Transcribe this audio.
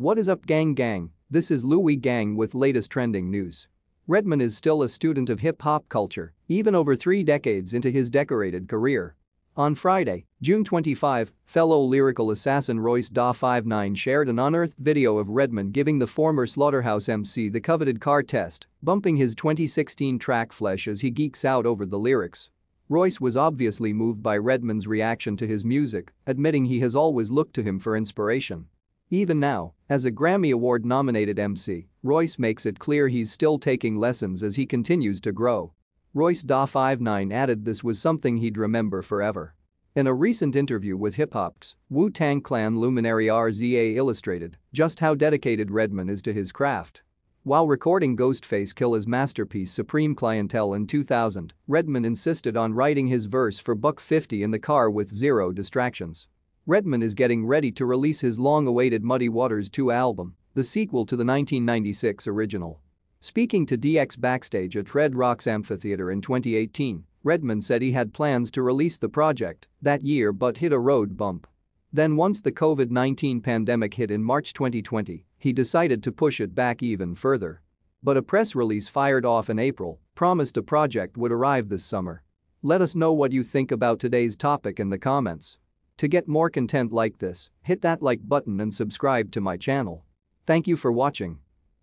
What is up gang gang, this is Luwi Gang with latest trending news. Redman is still a student of hip-hop culture, even over three decades into his decorated career. On Friday, June 25, fellow lyrical assassin Royce Da 5'9 shared an unearthed video of Redman giving the former Slaughterhouse MC the coveted car test, bumping his 2016 track Flesh as he geeks out over the lyrics. Royce was obviously moved by Redman's reaction to his music, admitting he has always looked to him for inspiration. Even now, as a Grammy Award-nominated MC, Royce makes it clear he's still taking lessons as he continues to grow. Royce Da 5'9 added this was something he'd remember forever. In a recent interview with HipHopDX, Wu-Tang Clan luminary RZA illustrated just how dedicated Redman is to his craft. While recording Ghostface Killah's masterpiece Supreme Clientele in 2000, Redman insisted on writing his verse for Buck 50 in the car with zero distractions. Redman is getting ready to release his long-awaited Muddy Waters 2 album, the sequel to the 1996 original. Speaking to DX backstage at Red Rocks Amphitheater in 2018, Redman said he had plans to release the project that year but hit a road bump. Then once the COVID-19 pandemic hit in March 2020, he decided to push it back even further. But a press release fired off in April promised a project would arrive this summer. Let us know what you think about today's topic in the comments. To get more content like this, hit that like button and subscribe to my channel. Thank you for watching.